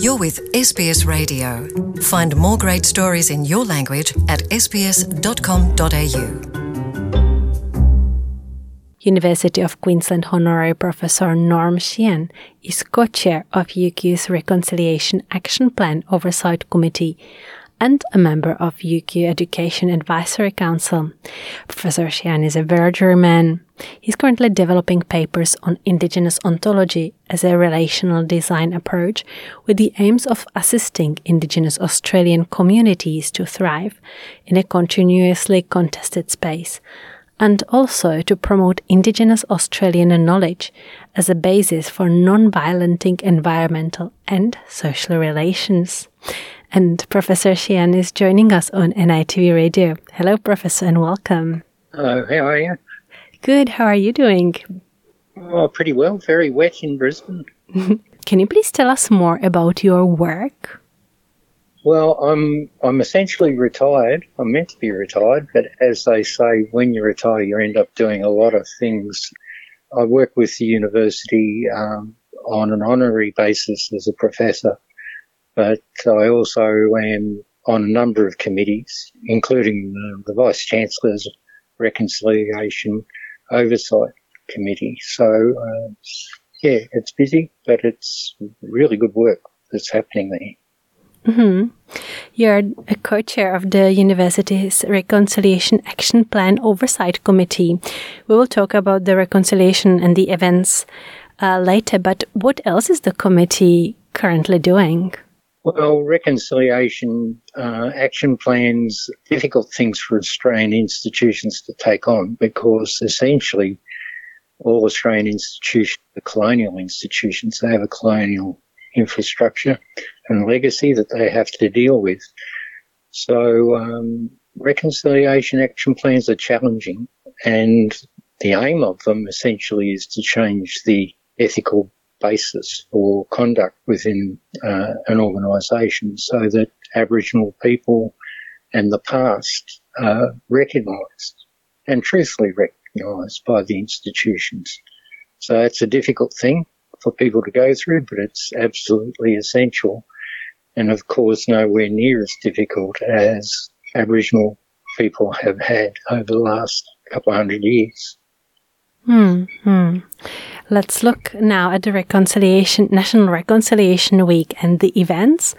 You're with SBS Radio. Find more great stories in your language at sbs.com.au. University of Queensland Honorary Professor Norm Sheehan is co-chair of UQ's Reconciliation Action Plan Oversight Committee and a member of UQ Education Advisory Council. Professor Sheehan is a Wiradjuri man. He's currently developing papers on Indigenous ontology as a relational design approach with the aims of assisting Indigenous Australian communities to thrive in a continuously contested space and also to promote Indigenous Australian knowledge as a basis for non-violent environmental and social relations. And Professor Sheehan is joining us on NITV Radio. Hello, Professor, and welcome. Hello, how are you? Good. How are you doing? Oh, pretty well. Very wet in Brisbane. Can you please tell us more about your work? Well, I'm I'm essentially retired. I'm meant to be retired, but as they say, when you retire, you end up doing a lot of things. I work with the university um, on an honorary basis as a professor, but I also am on a number of committees, including the, the Vice Chancellor's Reconciliation Oversight Committee. So, uh, yeah, it's busy, but it's really good work that's happening there. Mm-hmm. You're a co-chair of the university's Reconciliation Action Plan Oversight Committee. We will talk about the reconciliation and the events uh, later, but what else is the committee currently doing? Well, reconciliation uh, action plans, difficult things for Australian institutions to take on because essentially all Australian institutions are colonial institutions. They have a colonial infrastructure and legacy that they have to deal with. So um, reconciliation action plans are challenging and the aim of them essentially is to change the ethical basis for conduct within uh, an organisation so that Aboriginal people and the past are recognised and truthfully recognised by the institutions. So it's a difficult thing for people to go through, but it's absolutely essential. And of course, nowhere near as difficult as Aboriginal people have had over the last couple of hundred years. Hmm. hmm. Let's look now at the Reconciliation National Reconciliation Week and the events.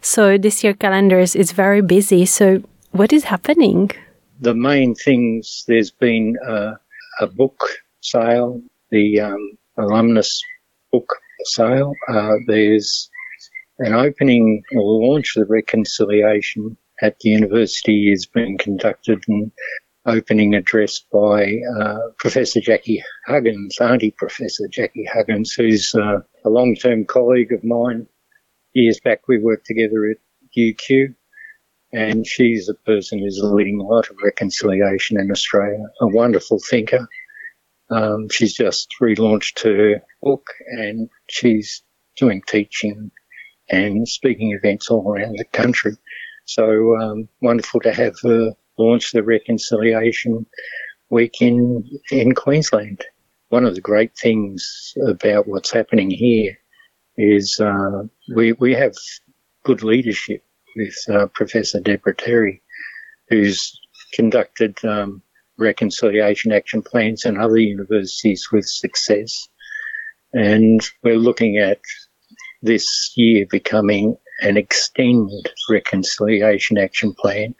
So this year calendars is very busy. So what is happening? The main things there's been a, a book sale, the um, alumnus book sale. Uh, there's an opening or launch of the reconciliation at the university is being conducted and opening address by uh, Professor Jackie Huggins, Auntie Professor Jackie Huggins, who's uh, a long-term colleague of mine. Years back, we worked together at UQ, and she's a person who's leading a lot of reconciliation in Australia. A wonderful thinker. Um, she's just relaunched her book, and she's doing teaching and speaking events all around the country. So um, wonderful to have her launched the Reconciliation Week in, in Queensland. One of the great things about what's happening here is uh, we, we have good leadership with uh, Professor Deborah Terry, who's conducted um, reconciliation action plans in other universities with success. And we're looking at this year becoming an extended reconciliation action plan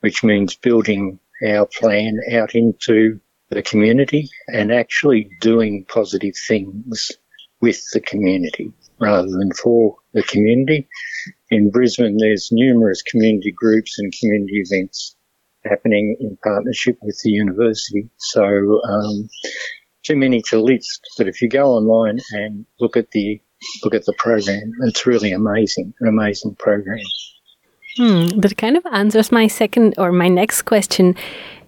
which means building our plan out into the community and actually doing positive things with the community rather than for the community. In Brisbane, there's numerous community groups and community events happening in partnership with the university. So, um, too many to list, but if you go online and look at the look at the program, it's really amazing, an amazing program. Hmm, that kind of answers my second or my next question.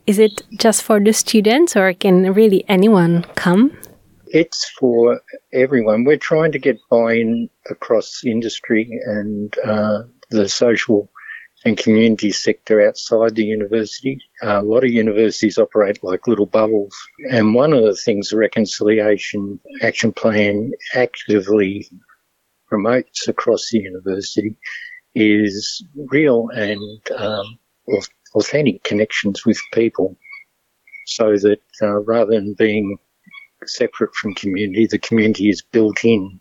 Is it just for the students or can really anyone come? It's for everyone. We're trying to get buy-in across industry and uh, the social and community sector outside the university. Uh, a lot of universities operate like little bubbles. And one of the things the Reconciliation Action Plan actively promotes across the university is real and um, authentic connections with people so that uh, rather than being separate from community, the community is built in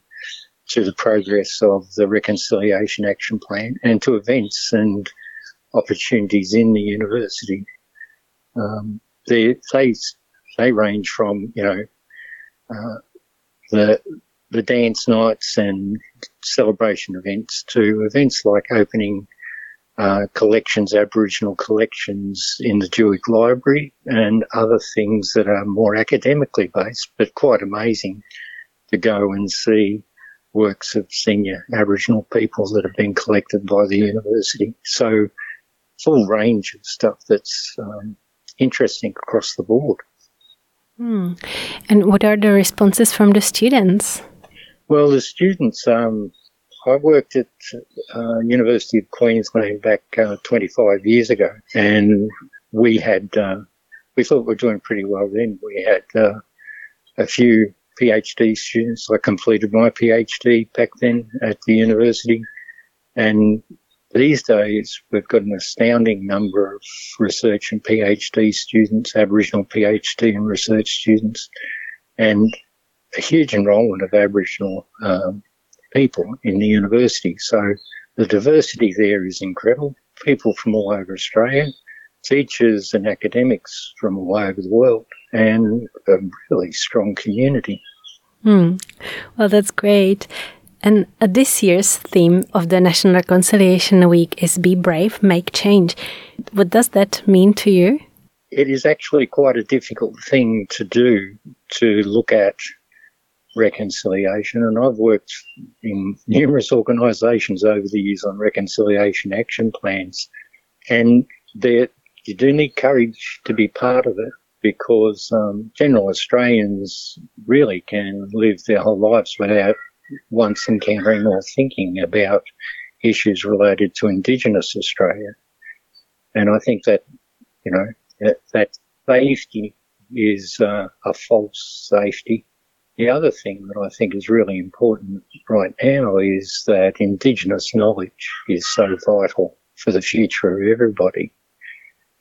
to the progress of the Reconciliation Action Plan and to events and opportunities in the university. Um, they, they, they range from, you know, uh, the, the dance nights and celebration events to events like opening uh, collections, Aboriginal collections in the Duhok Library and other things that are more academically based, but quite amazing to go and see works of senior Aboriginal people that have been collected by the university. So full range of stuff that's um, interesting across the board. Hmm. And what are the responses from the students? Well, the students, um, I worked at uh, University of Queensland back uh, 25 years ago, and we had uh, we thought we were doing pretty well then. We had uh, a few PhD students. I completed my PhD back then at the university, and these days, we've got an astounding number of research and PhD students, Aboriginal PhD and research students, and a huge enrolment of Aboriginal um, people in the university. So the diversity there is incredible. People from all over Australia, teachers and academics from all over the world, and a really strong community. Hmm. Well, that's great. And uh, this year's theme of the National Reconciliation Week is Be Brave, Make Change. What does that mean to you? It is actually quite a difficult thing to do to look at reconciliation. And I've worked in numerous organisations over the years on reconciliation action plans. And there, you do need courage to be part of it because um, general Australians really can live their whole lives without once encountering or thinking about issues related to Indigenous Australia. And I think that, you know, that, that safety is uh, a false safety. The other thing that I think is really important right now is that Indigenous knowledge is so vital for the future of everybody.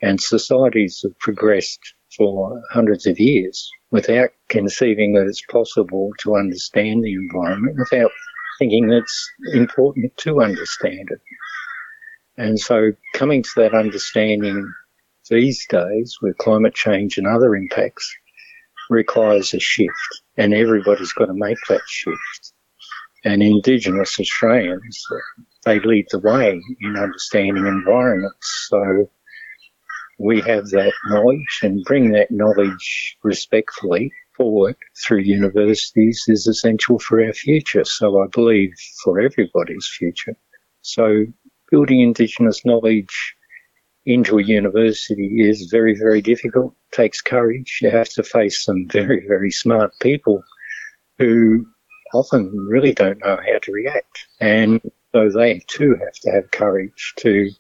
And societies have progressed for hundreds of years without conceiving that it's possible to understand the environment, without thinking that it's important to understand it. And so coming to that understanding these days with climate change and other impacts requires a shift and everybody's got to make that shift. And Indigenous Australians, they lead the way in understanding environments. So we have that knowledge and bring that knowledge respectfully forward through universities is essential for our future. So I believe for everybody's future. So building Indigenous knowledge into a university is very, very difficult, It takes courage. You have to face some very, very smart people who often really don't know how to react. And so they too have to have courage to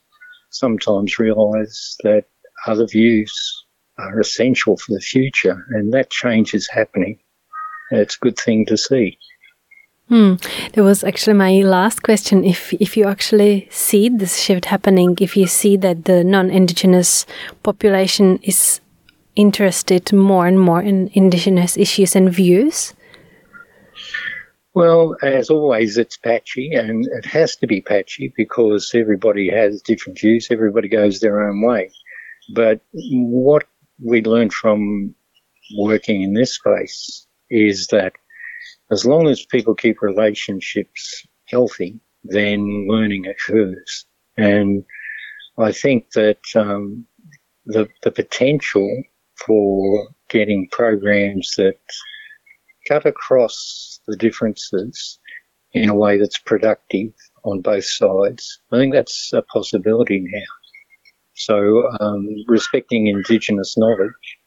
sometimes realize that other views are essential for the future, and that change is happening. It's a good thing to see. Hmm. That was actually my last question. If if you actually see this shift happening, if you see that the non-indigenous population is interested more and more in indigenous issues and views. Well, as always, it's patchy, and it has to be patchy because everybody has different views. Everybody goes their own way. But what we learned from working in this space is that as long as people keep relationships healthy, then learning occurs. And I think that um, the, the potential for getting programs that cut across the differences in a way that's productive on both sides, I think that's a possibility now. So um, respecting Indigenous knowledge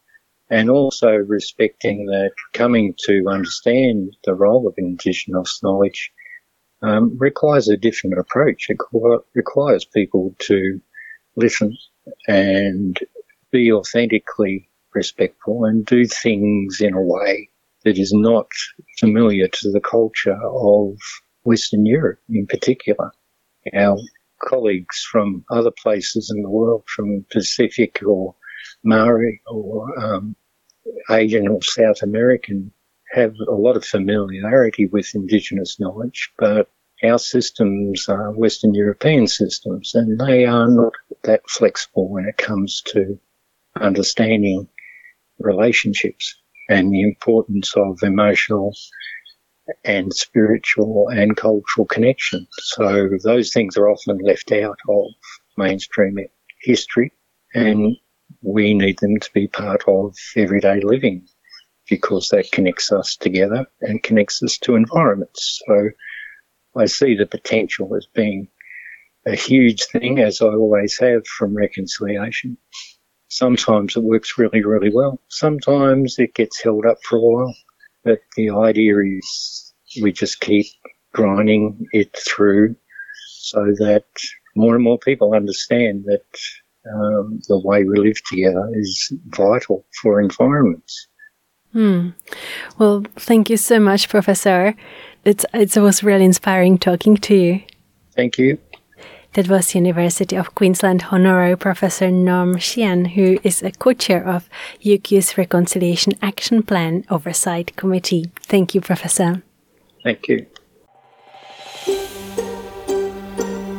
and also respecting that coming to understand the role of Indigenous knowledge um, requires a different approach. It requires people to listen and be authentically respectful and do things in a way that is not familiar to the culture of Western Europe in particular. Our colleagues from other places in the world, from Pacific or Maori or um, Asian or South American, have a lot of familiarity with Indigenous knowledge, but our systems are Western European systems, and they are not that flexible when it comes to understanding relationships and the importance of emotional and spiritual and cultural connection. So those things are often left out of mainstream history and we need them to be part of everyday living because that connects us together and connects us to environments. So I see the potential as being a huge thing, as I always have from reconciliation. Sometimes it works really, really well. Sometimes it gets held up for a while. But the idea is we just keep grinding it through so that more and more people understand that um, the way we live together is vital for environments. Hmm. Well, thank you so much, Professor. It's, it was really inspiring talking to you. Thank you. That was University of Queensland Honorary Professor Norm Sheehan, who is a co-chair of UQ's Reconciliation Action Plan Oversight Committee. Thank you, Professor. Thank you.